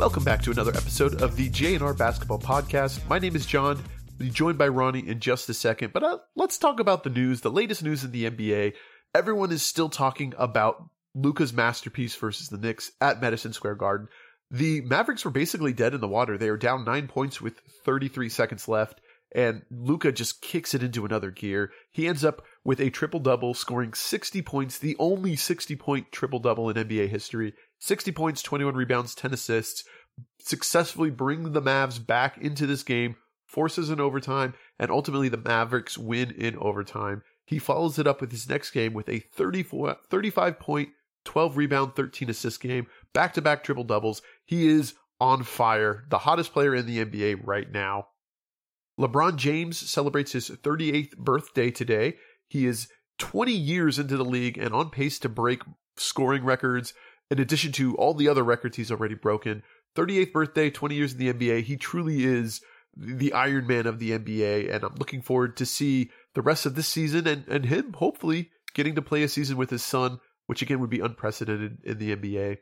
Welcome back to another episode of the JNR Basketball Podcast. My name is Jon. I'll be joined by Ronnie in just a second, but uh, let's talk about the news, the latest news in the NBA. Everyone is still talking about Luka's masterpiece versus the Knicks at Madison Square Garden. The Mavericks were basically dead in the water. They are down nine points with 33 seconds left, and Luka just kicks it into another gear. He ends up with a triple double, scoring 60 points, the only 60 point triple double in NBA history. 60 points, 21 rebounds, 10 assists, successfully bring the Mavs back into this game, forces an overtime, and ultimately the Mavericks win in overtime. He follows it up with his next game with a 34, 35 point, 12 rebound, 13 assist game, back to back triple doubles. He is on fire, the hottest player in the NBA right now. LeBron James celebrates his 38th birthday today. He is 20 years into the league and on pace to break scoring records in addition to all the other records he's already broken. 38th birthday, 20 years in the NBA. He truly is the Iron Man of the NBA, and I'm looking forward to see the rest of this season and, and him hopefully getting to play a season with his son, which again would be unprecedented in the NBA.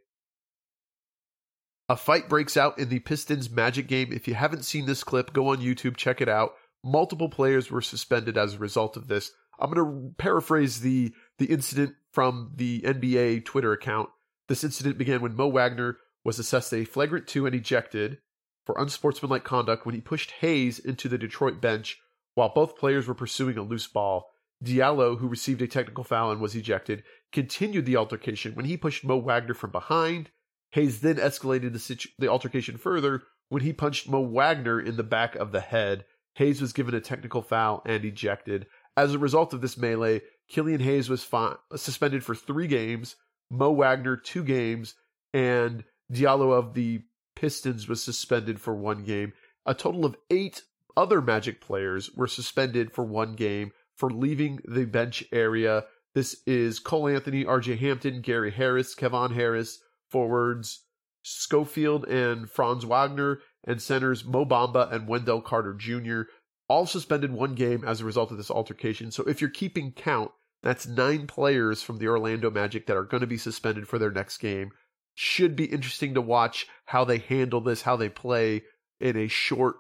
A fight breaks out in the Pistons Magic game. If you haven't seen this clip, go on YouTube, check it out. Multiple players were suspended as a result of this. I'm going to paraphrase the the incident from the NBA Twitter account. This incident began when Mo Wagner was assessed a flagrant 2 and ejected for unsportsmanlike conduct when he pushed Hayes into the Detroit bench while both players were pursuing a loose ball. Diallo, who received a technical foul and was ejected, continued the altercation when he pushed Mo Wagner from behind. Hayes then escalated the, situ- the altercation further when he punched Mo Wagner in the back of the head. Hayes was given a technical foul and ejected. As a result of this melee, Killian Hayes was fi- suspended for three games, Mo Wagner two games, and Diallo of the Pistons was suspended for one game. A total of eight other Magic players were suspended for one game for leaving the bench area. This is Cole Anthony, RJ Hampton, Gary Harris, Kevon Harris, forwards Schofield and Franz Wagner, and centers Mo Bamba and Wendell Carter Jr. All suspended one game as a result of this altercation. So if you're keeping count, that's nine players from the Orlando Magic that are going to be suspended for their next game. Should be interesting to watch how they handle this, how they play in a short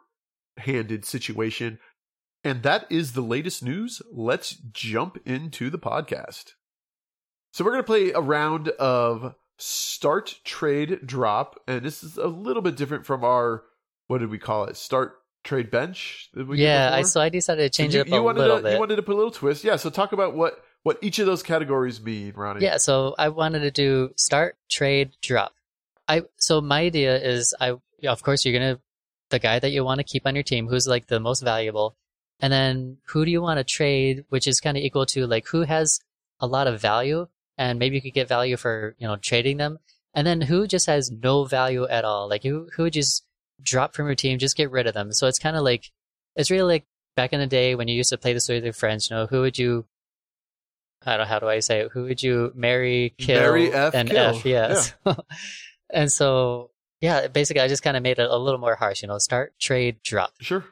handed situation. And that is the latest news. Let's jump into the podcast. So we're going to play a round of start, trade, drop. And this is a little bit different from our, what did we call it? Start, trade, bench? yeah, I, so I decided to change you, it up you a wanted little to, bit. You wanted to put a little twist. Yeah, so talk about what, what each of those categories mean, Ronnie. Yeah, so I wanted to do start, trade, drop. I so my idea is I of course you're gonna the guy that you want to keep on your team who's like the most valuable, and then who do you want to trade, which is kind of equal to like who has a lot of value, and maybe you could get value for you know trading them, and then who just has no value at all, like who who would just drop from your team, just get rid of them. So it's kind of like it's really like back in the day when you used to play this with your friends. You know, who would you I don't know how do I say it? Who would you marry, kill, Marry, F, and kill. F? Yes. and so yeah, basically I just kind of made it a little more harsh. You know, start, trade, drop. Sure.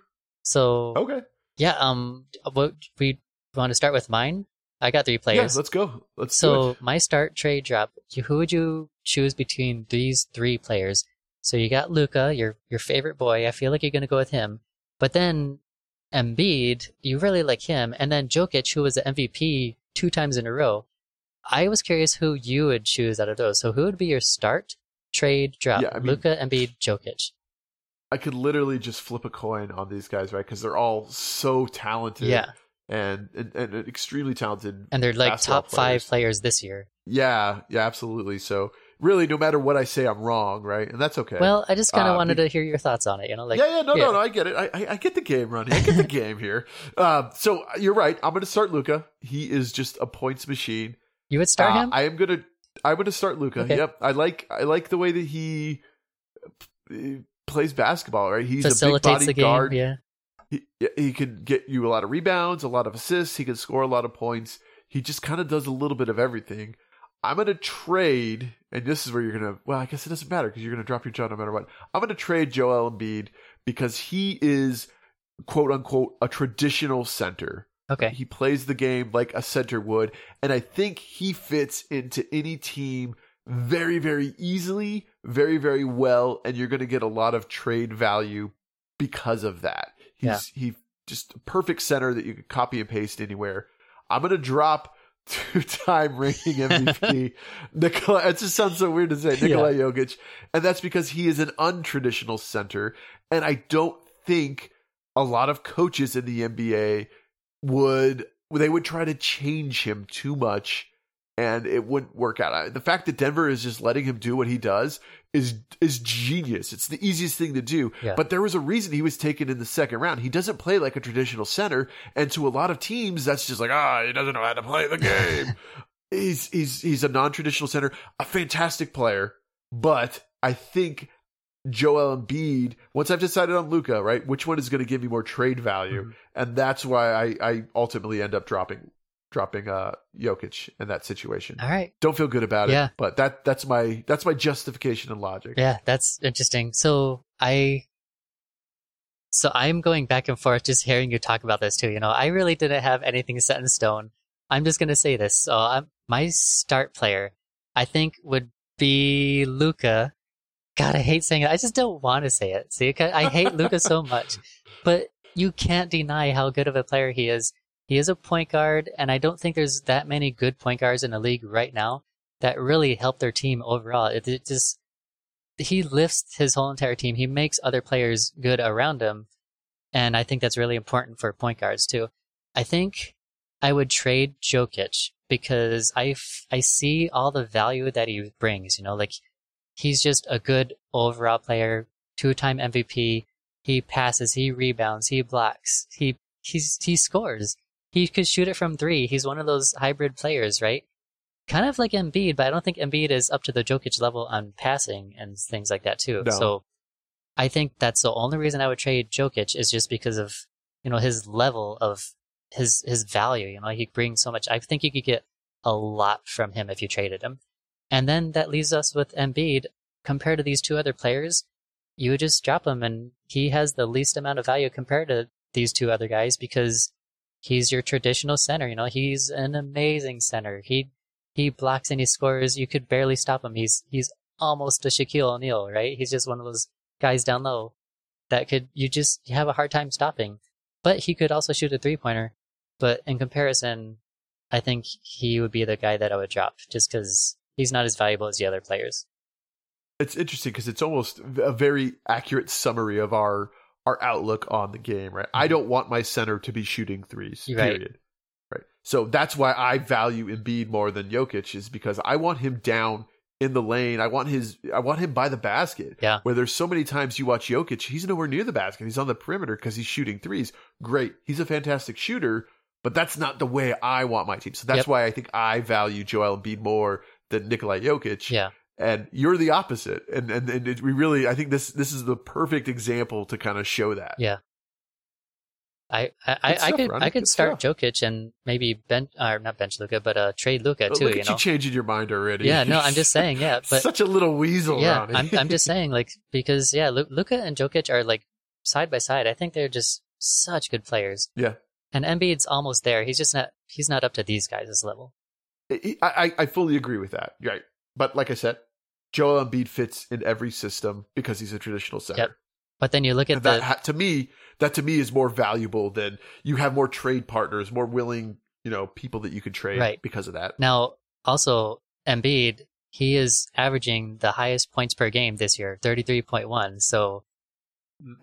So Okay. yeah, um, what we want to start with mine. I got three players. Yeah, let's go. Let's so my start, trade, drop. Who would you choose between these three players? So you got Luka, your your favorite boy. I feel like you're gonna go with him. But then Embiid, you really like him, and then Jokic, who was the MVP two times in a row. I was curious who you would choose out of those. So who would be your start, trade, drop? Yeah, I mean- Luka, Embiid, Jokic. I could literally just flip a coin on these guys, right? Because they're all so talented. Yeah, And, and and extremely talented. and they're like top five players. players this year. Yeah, yeah, absolutely. So really, no matter what I say, I'm wrong, right? And that's okay. Well, I just kind of Uh, wanted to hear your thoughts on it. You know, like yeah, yeah, no, yeah. no, no, I get it. I, I, I get the game, Ronnie. I get the game here. Um, so you're right. I'm going to start Luka. He is just a points machine. you would start Uh, him. I am gonna. I'm gonna start Luka. Okay. Yep. I like. I like the way that he uh, plays basketball. Right. He's a big body the game. guard. Yeah. He he can get you a lot of rebounds, a lot of assists. He can score a lot of points. He just kind of does a little bit of everything. I'm gonna trade, and this is where you're gonna. Well, I guess it doesn't matter because you're gonna drop your jaw no matter what. I'm gonna trade Joel Embiid because he is quote unquote a traditional center. Okay. He plays the game like a center would, and I think he fits into any team very, very easily, very, very well, and you're to get a lot of trade value because of that. He's he just a perfect center that you could copy and paste anywhere. I'm to drop two-time reigning MVP Nikola. It just sounds so weird to say Nikola Jokic, and that's because he is an untraditional center, and I don't think a lot of coaches in the NBA would they would try to change him too much and it wouldn't work out. The fact that Denver is just letting him do what he does is is genius. It's the easiest thing to do. Yeah. But there was a reason he was taken in the second round. He doesn't play like a traditional center, and to a lot of teams, that's just like ah, he doesn't know how to play the game. he's he's he's a non-traditional center, a fantastic player, but I think Joel Embiid. Once I've decided on Luka, right, which one is going to give me more trade value, Mhm. and that's why I I ultimately end up dropping dropping uh Jokic in that situation. All right. Don't feel good about Yeah. it, but that that's my that's my justification and logic. Yeah, that's interesting. So I, so I'm going back and forth just hearing you talk about this too. You know, I really didn't have anything set in stone. I'm just gonna say this. So I'm, my start player, I think would be Luka. God, I hate saying it. I just don't want to say it. See, I hate Luka so much, but you can't deny how good of a player he is. He is a point guard, and I don't think there's that many good point guards in the league right now that really help their team overall. It, it just he lifts his whole entire team. He makes other players good around him, and I think that's really important for point guards too. I think I would trade Jokic because I f- I see all the value that he brings. You know, like he's just a good overall player, two-time MVP. He passes, he rebounds, he blocks, he he's he scores. He could shoot it from three. He's one of those hybrid players, right? Kind of like Embiid, but I don't think Embiid is up to the Jokic level on passing and things like that too. No. So I think that's the only reason I would trade Jokic is just because of you know his level of his his value. You know, he brings so much. I think you could get a lot from him if you traded him. And then that leaves us with Embiid compared to these two other players. You would just drop him, and he has the least amount of value compared to these two other guys because he's your traditional center. You know, he's an amazing center. He he blocks and he scores. You could barely stop him. He's he's almost a Shaquille O'Neal, right? He's just one of those guys down low that could you just have a hard time stopping. But he could also shoot a three pointer. But in comparison, I think he would be the guy that I would drop just because he's not as valuable as the other players. It's interesting because it's almost a very accurate summary of our our outlook on the game, right? I don't want my center to be shooting threes. Mm-hmm. Right. Period. Right. So that's why I value Embiid more than Jokic is because I want him down in the lane. I want his I want him by the basket. Yeah. Where there's so many times you watch Jokic, he's nowhere near the basket. He's on the perimeter because he's shooting threes. Great. He's a fantastic shooter, but that's not the way I want my team. So that's Yep. why I think I value Joel Embiid more than Nikolai Jokic Yeah. And you're the opposite and and, and it, we really i think this this is the perfect example to kind of show that Yeah. I I, I, Good I could Ronnie. I could Good start stuff. Jokic and maybe bench or not bench Luka, but uh trade Luka too. look You at know. you changing your mind already yeah. No, I'm just saying. Yeah, but such a little weasel yeah, Ronnie. I'm I'm just saying like because yeah, Luka and Jokic are like side by side. I think they're just such good players. Yeah. And Embiid's almost there. He's just not he's not up to these guys' level. I, I i fully agree with that right but like i said joel embiid fits in every system because he's a traditional center Yep. But then you look at and that the ha- to me that to me is more valuable than you have more trade partners more willing you know people that you could trade Right. because of that now also Embiid, he is averaging the highest points per game this year, 33.1. So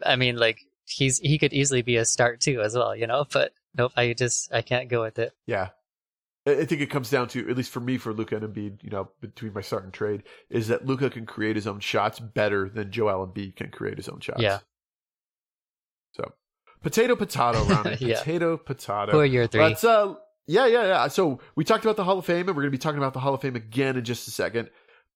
I mean like he's he could easily be a start too as well, you know, but nope, I just I can't go with it. Yeah. I think it comes down to, at least for me, for Luka and Embiid, you know, between my start and trade, is that Luka can create his own shots better than Joel Embiid can create his own shots. Yeah. So, potato, potato, Ronnie. Yeah. Potato, potato. Who are your 3 Let's, uh, yeah, yeah, yeah. So we talked about the Hall of Fame, and we're going to be talking about the Hall of Fame again in just a second.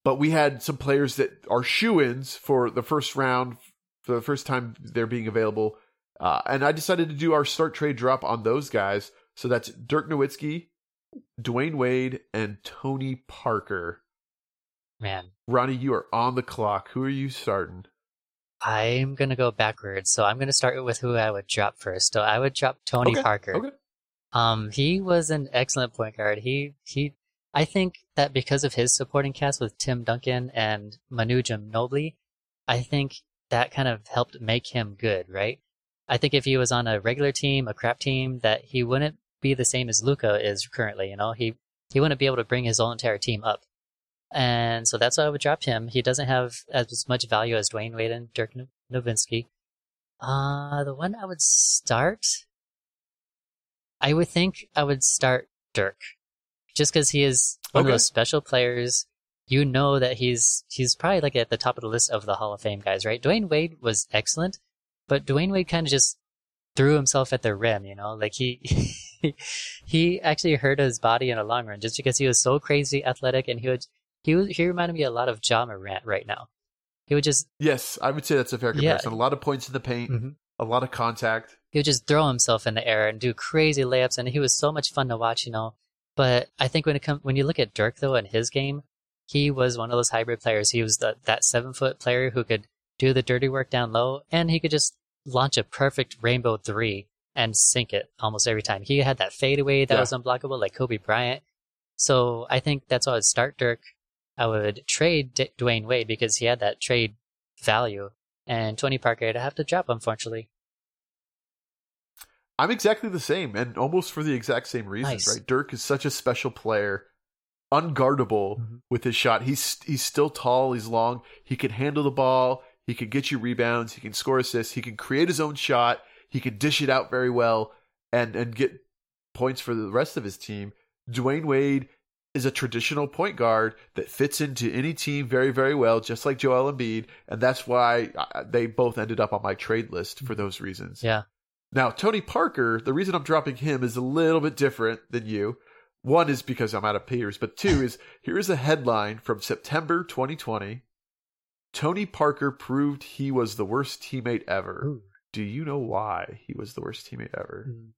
But we had some players that are shoe-ins for the first round, for the first time they're being available. Uh, and I decided to do our start trade drop on those guys. So that's Dirk Nowitzki, Dwyane Wade, and Tony Parker. Man, Ronnie, you are on the clock. Who are you starting? I'm gonna go backwards. So I'm gonna start with who I would drop first. So I would drop Tony Okay, Parker. Okay. Um, he was an excellent point guard. He he, I think that because of his supporting cast with Tim Duncan and Manu Ginobili, I think that kind of helped make him good, right? I think if he was on a regular team, a crap team, that he wouldn't be the same as Luka is currently. You know, he he wouldn't be able to bring his whole entire team up, and so that's why I would drop him. He doesn't have as much value as Dwyane Wade and Dirk Nowitzki. Uh, the one I would start, I would think I would start Dirk, just because he is one Okay. of those special players. You know that he's he's probably like at the top of the list of the Hall of Fame guys, right? Dwyane Wade was excellent, but Dwyane Wade kind of just threw himself at the rim, you know, like he he actually hurt his body in the long run just because he was so crazy athletic, and he would he would, he reminded me a lot of Ja Morant right now. He would just Yes, I would say that's a fair Yeah. comparison. A lot of points in the paint, Mhm. a lot of contact. he would just throw himself in the air and do crazy layups, and he was so much fun to watch, you know. But I think when it comes when you look at Dirk though and his game, he was one of those hybrid players. He was the, that seven foot player who could do the dirty work down low, and he could just launch a perfect rainbow three and sink it almost every time. He had that fadeaway that Yeah. was unblockable, like Kobe Bryant. So I think that's why I would start Dirk. I would trade D- Dwyane Wade because he had that trade value, and Tony Parker I'd have to drop, unfortunately. I'm exactly the same, and almost for the exact same reasons, Nice. right? Dirk is such a special player, unguardable Mhm. with his shot. He's he's still tall, he's long, he can handle the ball, he can get you rebounds, he can score assists, he can create his own shot, he could dish it out very well, and and get points for the rest of his team. Dwyane Wade is a traditional point guard that fits into any team very very well, just like Joel Embiid, and that's why they both ended up on my trade list for mm-hmm. those reasons. Yeah. Now, Tony Parker, the reason I'm dropping him is a little bit different than you. One is because I'm out of peers, but two is here is a headline from September 2020. Tony Parker proved he was the worst teammate ever. Ooh. Do you know why he was the worst teammate ever? Mm,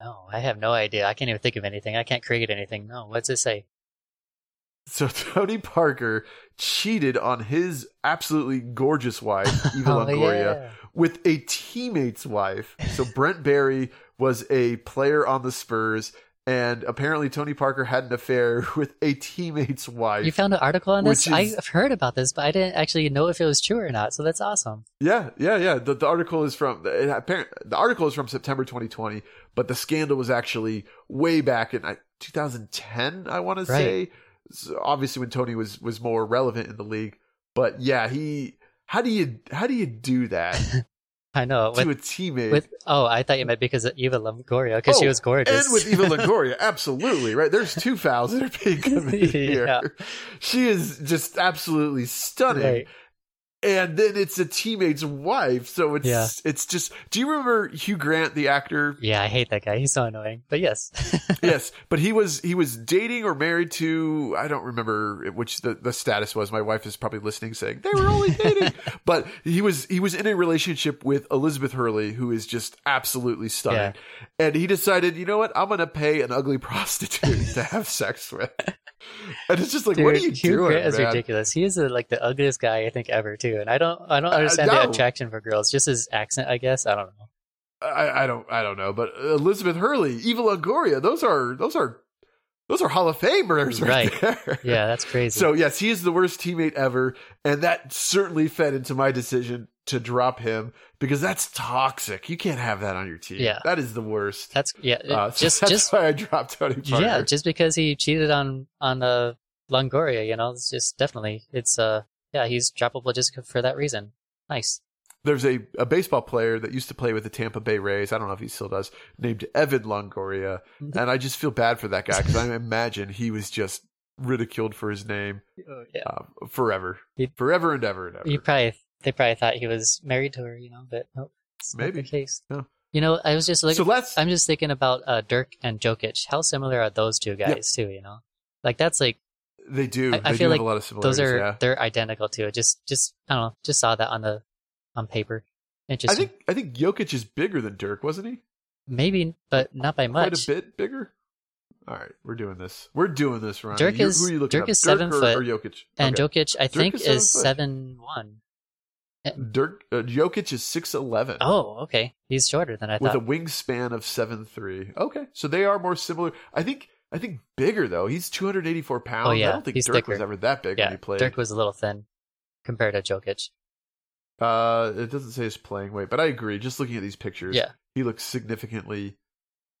No, I have no idea. I can't even think of anything. I can't create anything. No, what's it say? So Tony Parker cheated on his absolutely gorgeous wife, Eva Oh, Longoria, yeah. with a teammate's wife. So Brent Barry was a player on the Spurs, and apparently Tony Parker had an affair with a teammate's wife. You found an article on this? Is- I've heard about this, but I didn't actually know if it was true or not. So that's awesome. yeah, yeah, yeah. The, the article is from it, apparent, the article is from September 2020, but the scandal was actually way back in 2010. I want to say, So obviously when Tony was was more relevant in the league. But yeah, he. How do you how do you do that I know. to With, a teammate? with oh, I thought you meant because of Eva Longoria because she Oh, was gorgeous. And with Eva Longoria, absolutely right. There's two fouls that are being committed here. Yeah. She is just absolutely stunning. Right. And then it's a teammate's wife, so it's Yeah. it's just. Do you remember Hugh Grant, the actor? Yeah, I hate that guy. He's so annoying. But yes. yes, but he was he was dating or married to I don't remember which the, the status was. My wife is probably listening, saying they were only dating, but he was he was in a relationship with Elizabeth Hurley, who is just absolutely stunning. And he decided, you know what, I'm going to pay an ugly prostitute to have sex with. And it's just like, Dude, what are you Hugh doing, Grant is man? ridiculous. He is uh like the ugliest guy I think ever too, and I don't I don't Uh, understand no. the attraction for girls. Just his accent, I guess. I don't know. I, I don't I don't know, but Elizabeth Hurley, Eva Longoria, those are those are those are Hall of Famers right, Right. there. Yeah, that's crazy. So yes, he is the worst teammate ever, and that certainly fed into my decision to drop him because that's toxic. You can't have that on your team. Yeah. that is the worst. that's yeah. Uh, so just that's just why I dropped Tony Parker. yeah, just because he cheated on on uh, Longoria, you know, it's just definitely it's uh yeah he's droppable just for that reason. Nice. There's a, a baseball player that used to play with the Tampa Bay Rays. I don't know if he still does. Named Evan Longoria, Mm-hmm. and I just feel bad for that guy because I imagine he was just ridiculed for his name Yeah, uh, forever, He- forever and ever and ever. you probably they probably thought he was married to her, you know, but nope, Maybe. the case. You know, I was just like so let's. I'm just thinking about uh, Dirk and Jokic. How similar are those two guys too? You know, like that's like they do. I- I they feel do like have a lot of similarities. those are yeah. they're identical too. Just just I don't know. Just saw that on the on paper. Interesting. I think I think Jokic is bigger than Dirk, wasn't he? Maybe, but not by Quite much. a bit bigger. All right, we're doing this. We're doing this, Ronnie. Dirk You- is- who are you looking Dirk up? is seven or, foot, or Jokic. And Okay. Jokic, I Dirk think, is seven is seven one. Dirk uh, Jokic is six eleven. Oh, okay. He's shorter than I with thought. With a wingspan of seven three. Okay, so they are more similar. I think I think bigger though. He's 284 pounds. Oh, yeah, I don't think he's Dirk was ever that big when he played. Dirk was a little thin compared to Jokic. Uh, it doesn't say his playing weight, but I agree. Just looking at these pictures, Yeah. he looks significantly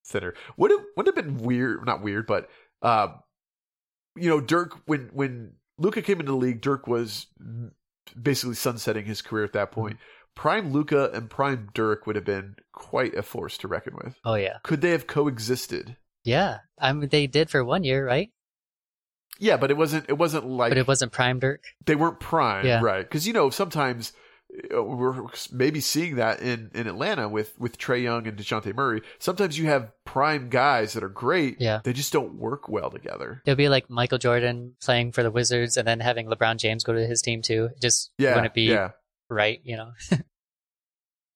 thinner. Would it would have been weird? Not weird, but um, you know, Dirk when when Luka came into the league, Dirk was basically sunsetting his career at that point. Mm-hmm. Prime Luka and Prime Dirk would have been quite a force to reckon with. Oh yeah, Could they have coexisted? yeah. I mean, they did for one year, right? Yeah, but it wasn't. It wasn't like but it wasn't prime Dirk. they weren't prime, Yeah. right? Because you know sometimes Uh, we're maybe seeing that in in Atlanta with with Trae Young and Dejounte Murray. Sometimes you have prime guys that are great. Yeah. they just don't work well together. It'd be like Michael Jordan playing for the Wizards and then having LeBron James go to his team too. It just Yeah, wouldn't be yeah, right, you know.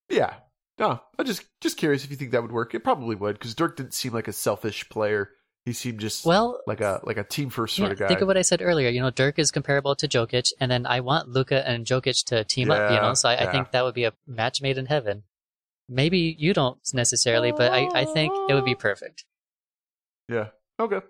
yeah. No, I'm just just curious if you think that would work. It probably would because Dirk didn't seem like a selfish player. He seemed just Well, like a like a team first sort yeah, of guy. think of what I said earlier. You know, Dirk is comparable to Jokic, and then I want Luka and Jokic to team up. You know, so I, I think that would be a match made in heaven. Maybe you don't necessarily, but I, I think it would be perfect. yeah. Okay.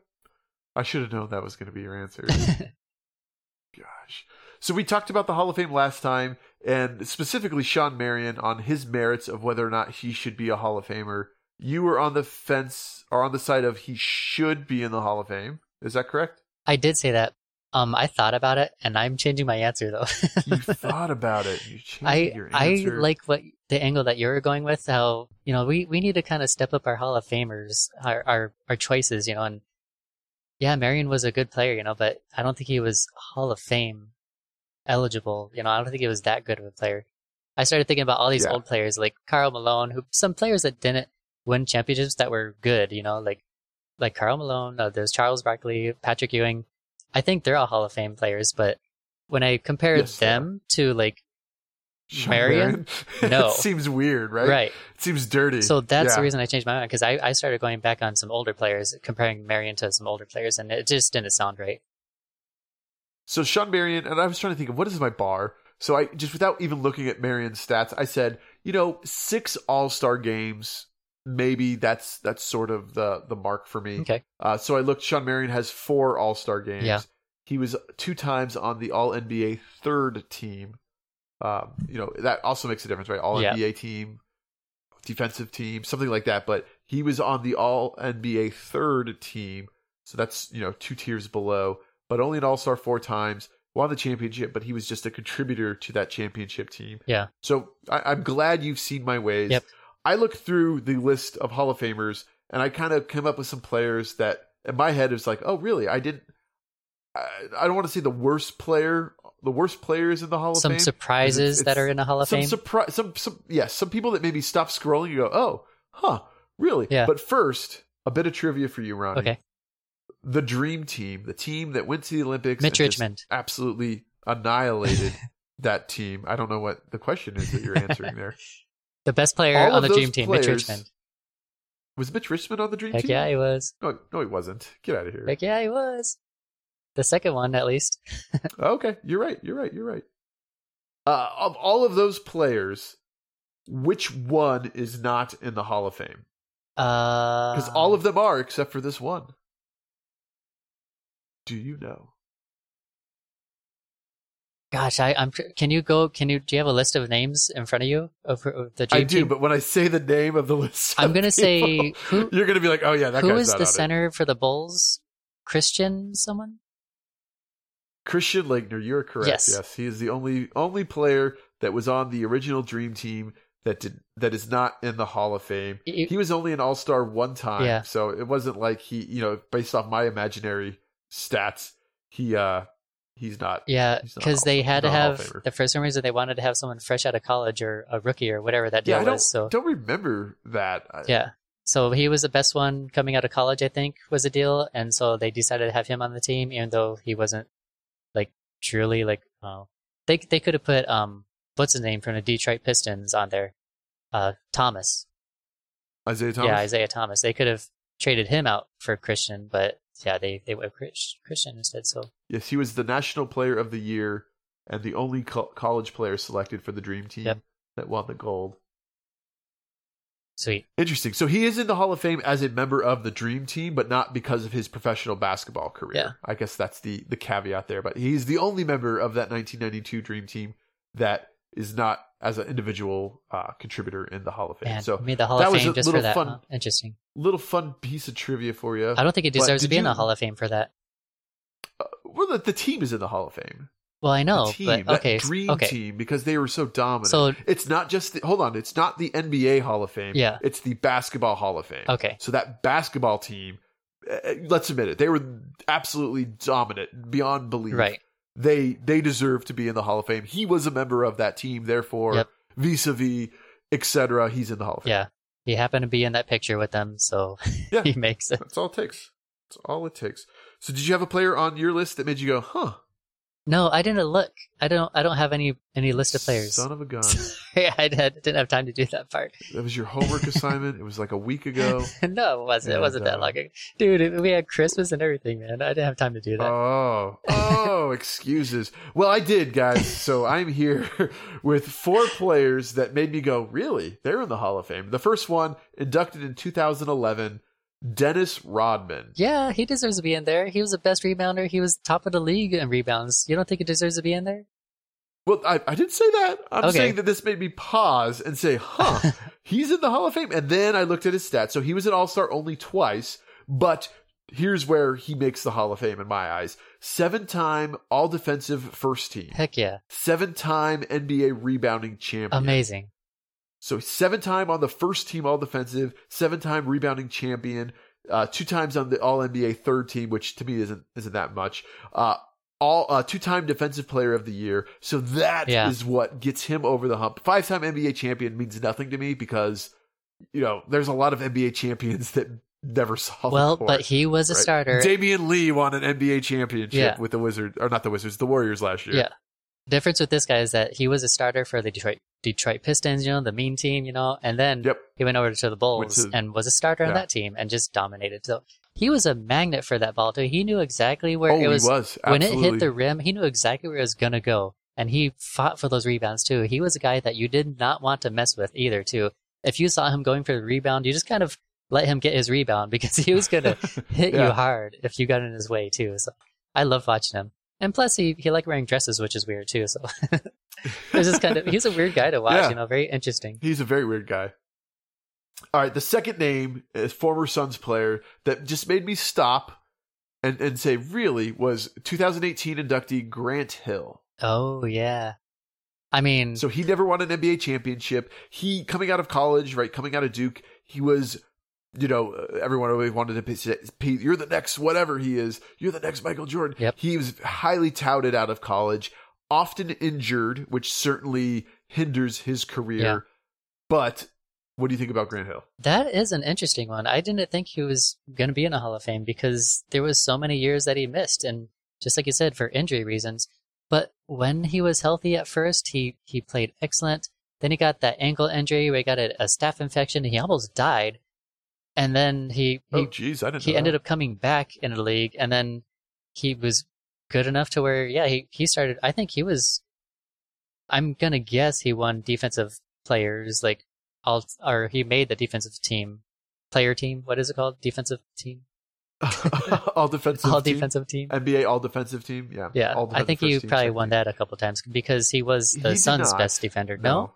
I should have known that was going to be your answer. Gosh. So we talked about the Hall of Fame last time, and specifically Shawn Marion on his merits of whether or not he should be a Hall of Famer. You were on the fence or on the side of he should be in the Hall of Fame. Is that correct? I did say that. Um, I thought about it, and I'm changing my answer though. You thought about it. You changed I your I like what the angle that you're going with. How you know we, we need to kind of step up our Hall of Famers, our, our our choices. You know, and yeah, Marion was a good player. You know, but I don't think he was Hall of Fame eligible. You know, I don't think he was that good of a player. I started thinking about all these Yeah. old players like Karl Malone, who some players that didn't win championships that were good. You know, like like Karl Malone. Uh, there's Charles Barkley, Patrick Ewing. I think they're all Hall of Fame players, but when I compare Yes, them to like Shawn Marion? No. it seems weird, right? right. It seems dirty. So that's the reason I changed my mind because I, I started going back on some older players, comparing Marion to some older players, and it just didn't sound right. So Shawn Marion, and I was trying to think of what is my bar. So I just without even looking at Marion's stats, I said, you know, six All Star games. Maybe that's that's sort of the the mark for me. Okay. Uh, so I looked. Shawn Marion has four All Star games. Yeah. He was two times on the All NBA third team. Um, you know that also makes a difference, right? All Yeah. NBA team, defensive team, something like that. But he was on the All NBA third team, so that's you know two tiers below. But only an All Star four times. Won the championship, but he was just a contributor to that championship team. Yeah. So I, I'm glad you've seen my ways. Yep. I looked through the list of Hall of Famers and I kind of came up with some players that in my head is like, oh, really? I didn't. I, I don't want to say the worst player, the worst players in the Hall of Fame. Some surprises It's- that are in the Hall of some Fame. surprise, some some yes, some people that maybe stop scrolling and go, oh, huh, really? Yeah. But first, a bit of trivia for you, Ronnie. okay. The Dream Team, the team that went to the Olympics, Mitch and just Richmond. absolutely annihilated that team. I don't know what the question is that you're answering there. The best player All on the Dream Team, Mitch Richmond. Was Mitch Richmond on the Dream Heck Team? yeah, he was. No, no, he wasn't. Get out of here. Heck yeah, he was. The second one, at least. Okay, you're right. You're right. You're right. Uh, of all of those players, which one is not in the Hall of Fame? Uh, Because all of them are, except for this one. Do you know? Gosh, I, I'm. Can you go? Can you? Do you have a list of names in front of you of, of the Dream I do, Team? but when I say the name of the list, I'm gonna say who. You're gonna be like, oh yeah, that Who is the on it. center for the Bulls? Christian, someone? Christian Laettner, you're correct. Yes. Yes. he is the only only player that was on the original Dream Team that did that is not in the Hall of Fame. You- He was only an All Star one time, Yeah. so it wasn't like he, you know, based off my imaginary stats, he uh he's not. Yeah, because they had to not a Hall of have the first some reason they wanted to have someone fresh out of college or a rookie or whatever that deal Yeah, I don't was. So don't remember that. Yeah, so he was the best one coming out of college. I think was the deal, and so they decided to have him on the team, even though he wasn't like truly like. Oh, they they could have put um what's his name from the Detroit Pistons on there, uh Thomas. Isiah Thomas. Yeah, Isiah Thomas. They could have traded him out for Christian, but yeah, they they went Christian instead. So Yes, he was the National Player of the Year and the only co- college player selected for the Dream Team Yep. that won the gold. Sweet. Interesting. So he is in the Hall of Fame as a member of the Dream Team, but not because of his professional basketball career. Yeah. I guess that's the the caveat there. But he's the only member of that 1992 Dream Team that is not as an individual uh, contributor in the Hall of Fame. Man, so made the Hall that of was Fame a just little for that. fun- huh? Interesting. Little fun piece of trivia for you. I don't think it deserves to be in the Hall of Fame for that. Well, the, the team is in the Hall of Fame. Well, I know, the team, but that okay, dream okay. team, because they were so dominant. So- it's not just the, hold on, it's not the NBA Hall of Fame. Yeah. it's the Basketball Hall of Fame. Okay. so that basketball team, uh, let's admit it, they were absolutely dominant beyond belief. Right. They they deserve to be in the Hall of Fame. He was a member of that team, therefore, Yep. vis-a-vis, etc. He's in the Hall of Fame. Yeah. He happened to be in that picture with them, so Yeah. he makes it. That's all it takes. That's all it takes. So, did you have a player on your list that made you go, "Huh"? No, I didn't look. I don't. I don't have any any list of players. Son of a gun. yeah, I didn't have time to do that part. that was your homework assignment. It was like a week ago. no, it wasn't. it wasn't that uh, long ago. Dude, it- we had Christmas and everything, man. I didn't have time to do that. Oh, oh, excuses. Well, I did, guys. So I'm here with four players that made me go, really? They're in the Hall of Fame. The first one, inducted in 2011, Dennis Rodman. yeah, he deserves to be in there. He was the best rebounder. He was top of the league in rebounds. You don't think he deserves to be in there? Well, I, I didn't say that. I'm Okay. saying that this made me pause and say, huh, he's in the Hall of Fame. And then I looked at his stats. So he was an All Star only twice, but here's where he makes the Hall of Fame in my eyes seven time All Defensive First Team, Heck yeah, seven time NBA Rebounding Champion. amazing. So seven time on the first team all defensive, seven time rebounding champion, uh, two times on the all NBA third team, which to me isn't isn't that much. Uh, all uh, two time defensive player of the year. So that is Yeah. what gets him over the hump. Five time NBA champion means nothing to me because you know there's a lot of NBA champions that never saw. Well, court, but he was a right? starter. Damion Lee won an NBA championship Yeah. with the Wizards, or not the Wizards, the Warriors last year. Yeah. Difference with this guy is that he was a starter for the Detroit Detroit Pistons, you know, the mean team, you know, and then Yep. he went over to the Bulls to- and was a starter on that team and just dominated. So he was a magnet for that ball too. He knew exactly where Oh, it was, he was when it hit the rim. He knew exactly where it was gonna go, and he fought for those rebounds too. He was a guy that you did not want to mess with either. Too, if you saw him going for the rebound, you just kind of let him get his rebound because he was gonna hit Yeah. you hard if you got in his way too. So I love watching him. And plus, he, he liked wearing dresses, which is weird too. So it's just kind of he's a weird guy to watch. Yeah. You know, very interesting. He's a very weird guy. All right, the second name is former Suns player that just made me stop and, and say, really, was 2018 inductee Grant Hill. Oh yeah, I mean, So he never won an NBA championship. He, coming out of college, right, coming out of Duke, he was, you know, uh, everyone always wanted to say, you're the next whatever he is. You're the next Michael Jordan. Yep. He was highly touted out of college, often injured, which certainly hinders his career. Yeah. But what do you think about Grant Hill? That is an interesting one. I didn't think he was going to be in a Hall of Fame because there was so many years that he missed, and just like you said, for injury reasons. But when he was healthy at first, he he played excellent. Then he got that ankle injury where he got a, a staph infection, and he almost died. And then he he, oh, geez, I didn't. he ended up coming back in the league, and then he was good enough to where yeah he he started. I think he was. I'm gonna guess he won defensive players like all or he made the defensive team player team. What is it called? Defensive team. all defensive. all team? defensive team. NBA all defensive team. Yeah. Yeah, I think he first team, probably won that a couple times because he was the did Suns' not. best defender. No,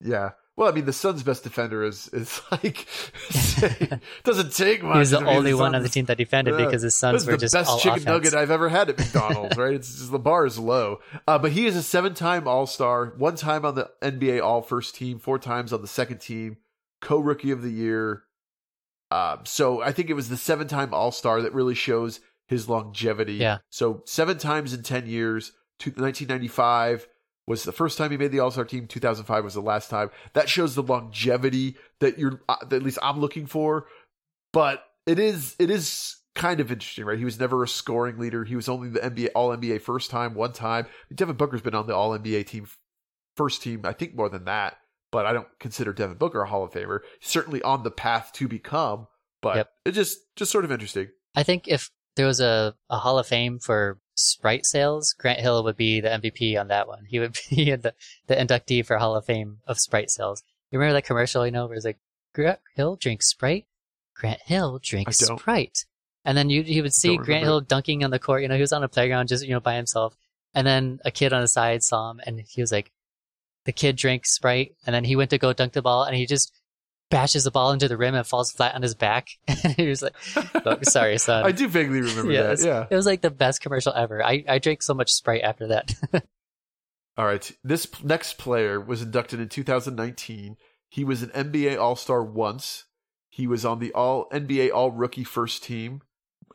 Yeah. Well, I mean, the Suns' best defender is is like doesn't take much. he was the only one on the team that defended Yeah. because his Suns were the just best all chicken offense. nugget I've ever had at McDonald's. right? It's just the bar is low. Uh, but he is a seven-time All-Star, one time on the NBA All-First Team, four times on the second team, co-rookie of the year. Um, so I think it was the seven-time All-Star that really shows his longevity. Yeah. So seven times in ten years. Two, 1995 was the first time he made the All-Star team. 2005 was the last time. That shows the longevity that you're, uh, that at least I'm looking for. But it is, it is kind of interesting, right? He was never a scoring leader. He was only the NBA All NBA first time, one time. Devin Booker's been on the All NBA team, first team, I think more than that. But I don't consider Devin Booker a Hall of Famer. He's certainly on the path to become. But Yep. it just, just sort of interesting. I think if there was a, a Hall of Fame for Sprite sales, Grant Hill would be the MVP on that one. He would be the, the inductee for Hall of Fame of Sprite sales. You remember that commercial, you know, where it's like, Grant Hill drink Sprite. Grant Hill drinks. Sprite. And then you you would see Grant Hill dunking on the court. You know, he was on a playground just you know by himself. And then a kid on the side saw him, and he was like, the kid drinks Sprite, and then he went to go dunk the ball, and he just bashes the ball into the rim and falls flat on his back. and he was like, "Look, sorry, son." I do vaguely remember Yeah, that. it's- Yeah. It was like the best commercial ever. I, I drank so much Sprite after that. All right. This next player was inducted in 2019. He was an NBA All Star once. He was on the All NBA All Rookie First Team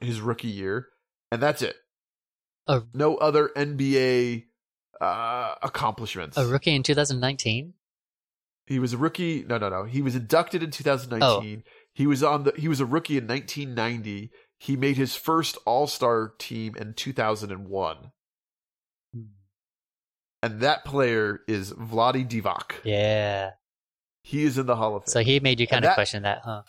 his rookie year, and that's it. A- no other NBA uh, accomplishments. a rookie in 2019. He was a rookie. No, no, no. He was inducted in 2019. He was on the. He was a rookie in 1990. He made his first All Star team in 2001, and that player is Vlade Divac. Yeah. He is in the Hall of Fame. So he made you kind that- of question that, huh?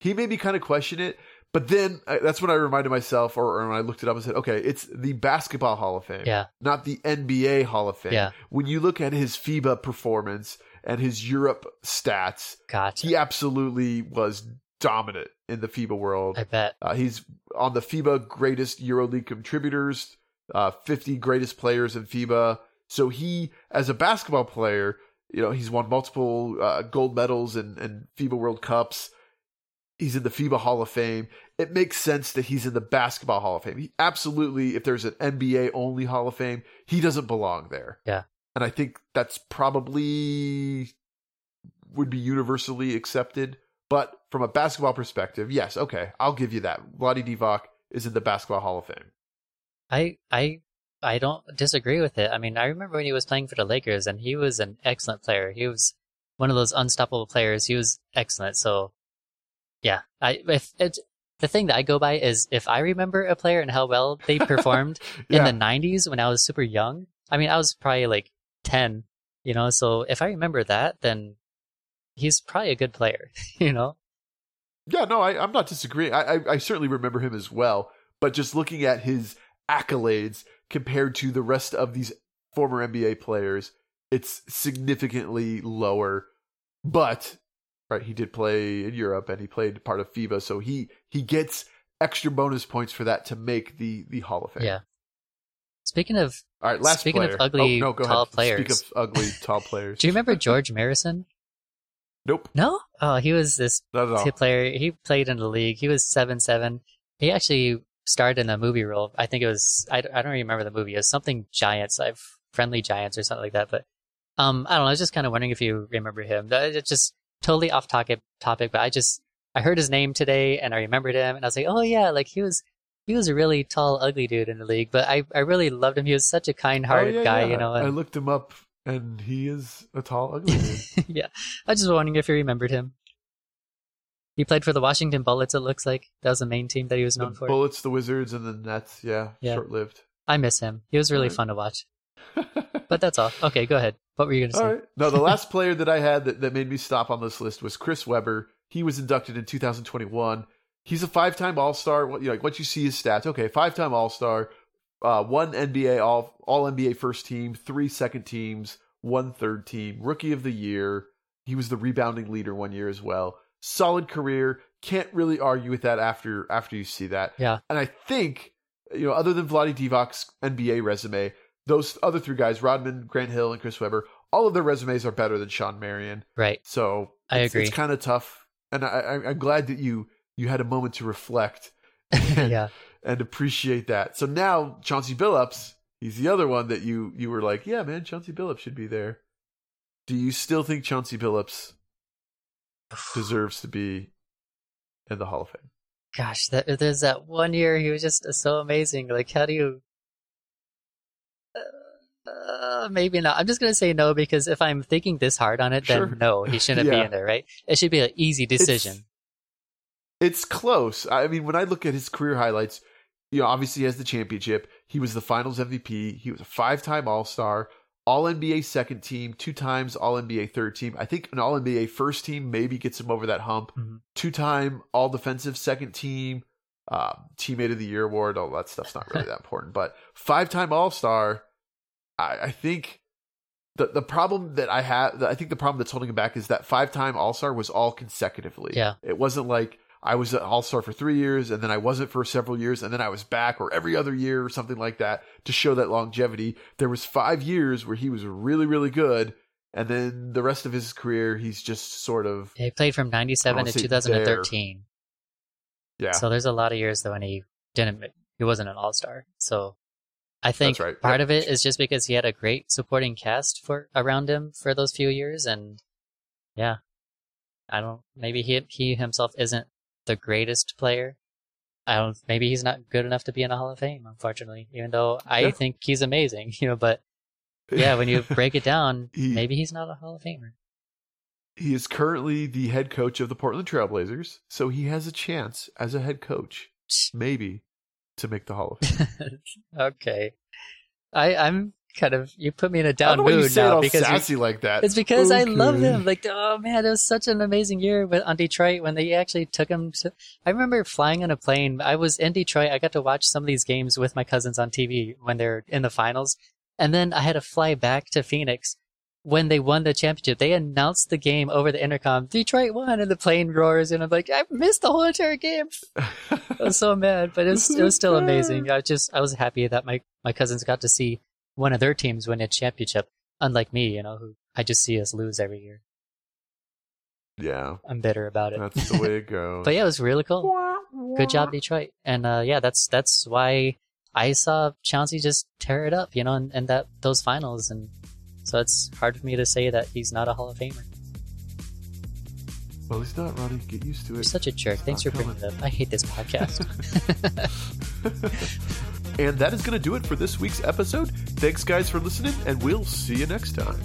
he made me kind of question it. But then uh, that's when I reminded myself, or, or when I looked it up and said, okay, it's the Basketball Hall of Fame, Yeah. not the NBA Hall of Fame. Yeah. When you look at his FIBA performance and his Europe stats, Gotcha. he absolutely was dominant in the FIBA world. I bet. Uh, he's on the FIBA greatest EuroLeague contributors, uh, 50 greatest players in FIBA. So he, as a basketball player, you know, he's won multiple uh, gold medals and, and FIBA World Cups. He's in the FIBA Hall of Fame. It makes sense that he's in the Basketball Hall of Fame. He absolutely, if there's an NBA only Hall of Fame, he doesn't belong there. Yeah. And I think that's probably would be universally accepted. But from a basketball perspective, yes, okay, I'll give you that. Vlade Divac is in the Basketball Hall of Fame. I I I don't disagree with it. I mean, I remember when he was playing for the Lakers, and he was an excellent player. He was one of those unstoppable players. He was excellent. So, yeah, I if it's the thing that I go by is if I remember a player and how well they performed Yeah. in the '90s when I was super young. I mean, I was probably like ten, you know. So if I remember that, then he's probably a good player, you know. Yeah, no, I, I'm not disagreeing. I, I, I certainly remember him as well, but just looking at his accolades compared to the rest of these former NBA players, it's significantly lower. But right, he did play in Europe and he played part of FIBA, so he he gets extra bonus points for that to make the the Hall of Fame. Yeah. Speaking of, All right, last Speaking of ugly, oh, no, tall ahead. players. Speak of ugly tall players. do you remember George Muresan? nope, No. Oh, he was this not at all. He player. He played in the league. He was seven seven. He actually starred in a movie role. I think it was. I, I don't remember the movie. It was something Giants. I've friendly Giants or something like that. But um, I don't know. I was just kind of wondering if you remember him. It's just totally off topic. Topic, but I just I heard his name today and I remembered him and I was like, oh yeah, like he was. He was a really tall, ugly dude in the league, but I, I really loved him. He was such a kind-hearted Oh, yeah, guy, yeah. you know. I looked him up, and he is a tall, ugly dude. yeah, I was just wondering if you remembered him. He played for the Washington Bullets. It looks like that was the main team that he was the known for. Bullets, the Wizards, and the Nets. Yeah, Yeah. short lived. I miss him. He was really Alright. fun to watch. But that's all. Okay, go ahead. What were you going to say? All right. No, the last player that I had that, that made me stop on this list was Chris Webber. He was inducted in 2021. He's a five-time All-Star. What you know, like once you see his stats, okay, five-time All-Star, uh, one NBA All All NBA first team, three second teams, one third team, Rookie of the Year. He was the rebounding leader one year as well. Solid career. Can't really argue with that after after you see that. Yeah. And I think you know, other than Vlade Divac's NBA resume, those other three guys, Rodman, Grant Hill, and Chris Webber, all of their resumes are better than Shawn Marion. Right. So I it's, agree. It's kind of tough, and I, I'm glad that you you had a moment to reflect and, yeah. and appreciate that. So now Chauncey Billups, he's the other one that you you were like, yeah, man, Chauncey Billups should be there. Do you still think Chauncey Billups deserves to be in the Hall of Fame? Gosh, that, there's that one year he was just so amazing. Like, how do you? Uh, maybe not. I'm just gonna say no because if I'm thinking this hard on it, Sure. then no, he shouldn't be in there, right? It should be an easy decision. It's close. I mean, when I look at his career highlights, you know, obviously he has the championship. He was the Finals MVP. He was a five-time All-Star, All NBA second team, two times All NBA third team. I think an All NBA first team maybe gets him over that hump. Mhm. Two-time All Defensive second team, uh, Teammate of the Year award. All that stuff's not really that important, but five-time All-Star. I, I think the the problem that I have, I think the problem that's holding him back is that five time All Star was all consecutively. Yeah. it wasn't like I was an All Star for three years and then I wasn't for several years and then I was back or every other year or something like that to show that longevity. There was five years where he was really really good. And then the rest of his career, he's just sort of He played from 97 to see 2013. yeah. So there's a lot of years though when he didn't he wasn't an all-star. So I think right. part Yep. of it is just because he had a great supporting cast for around him for those few years and yeah. I don't maybe he he himself isn't the greatest player. I don't maybe he's not good enough to be in a Hall of Fame, unfortunately, even though I Yeah. think he's amazing, you know, but yeah, when you break it down, He- maybe he's not a Hall of Famer. he is currently the head coach of the Portland Trailblazers, so he has a chance as a head coach, maybe, to make the Hall of Fame. okay. I, I'm kind of you put me in a down don't you mood now all because you- sassy like that. it's because I love Okay. him. Like, oh man, it was such an amazing year with on Detroit when they actually took him. To, I remember flying on a plane. I was in Detroit. I got to watch some of these games with my cousins on TV when they're in the finals, and then I had to fly back to Phoenix when they won the championship. They announced the game over the intercom. Detroit won, and the plane roars, and I'm like, I missed the whole entire game. I was so mad, but it was it was still amazing. I just I was happy that my my cousins got to see one of their teams win a championship, unlike me, you know, who I just see us lose every year. yeah, I'm bitter about it. that's the way it goes. But yeah, it was really cool. Good job, Detroit. And uh, yeah, that's that's why I saw Chauncey just tear it up, you know, and, in that those finals, and so it's hard for me to say that he's not a Hall of Famer. Well, he's not, Ronnie. Get used to it. You're such a jerk. Thanks for not bringing it up. I hate this podcast. And that is going to do it for this week's episode. Thanks, guys, for listening, and we'll see you next time.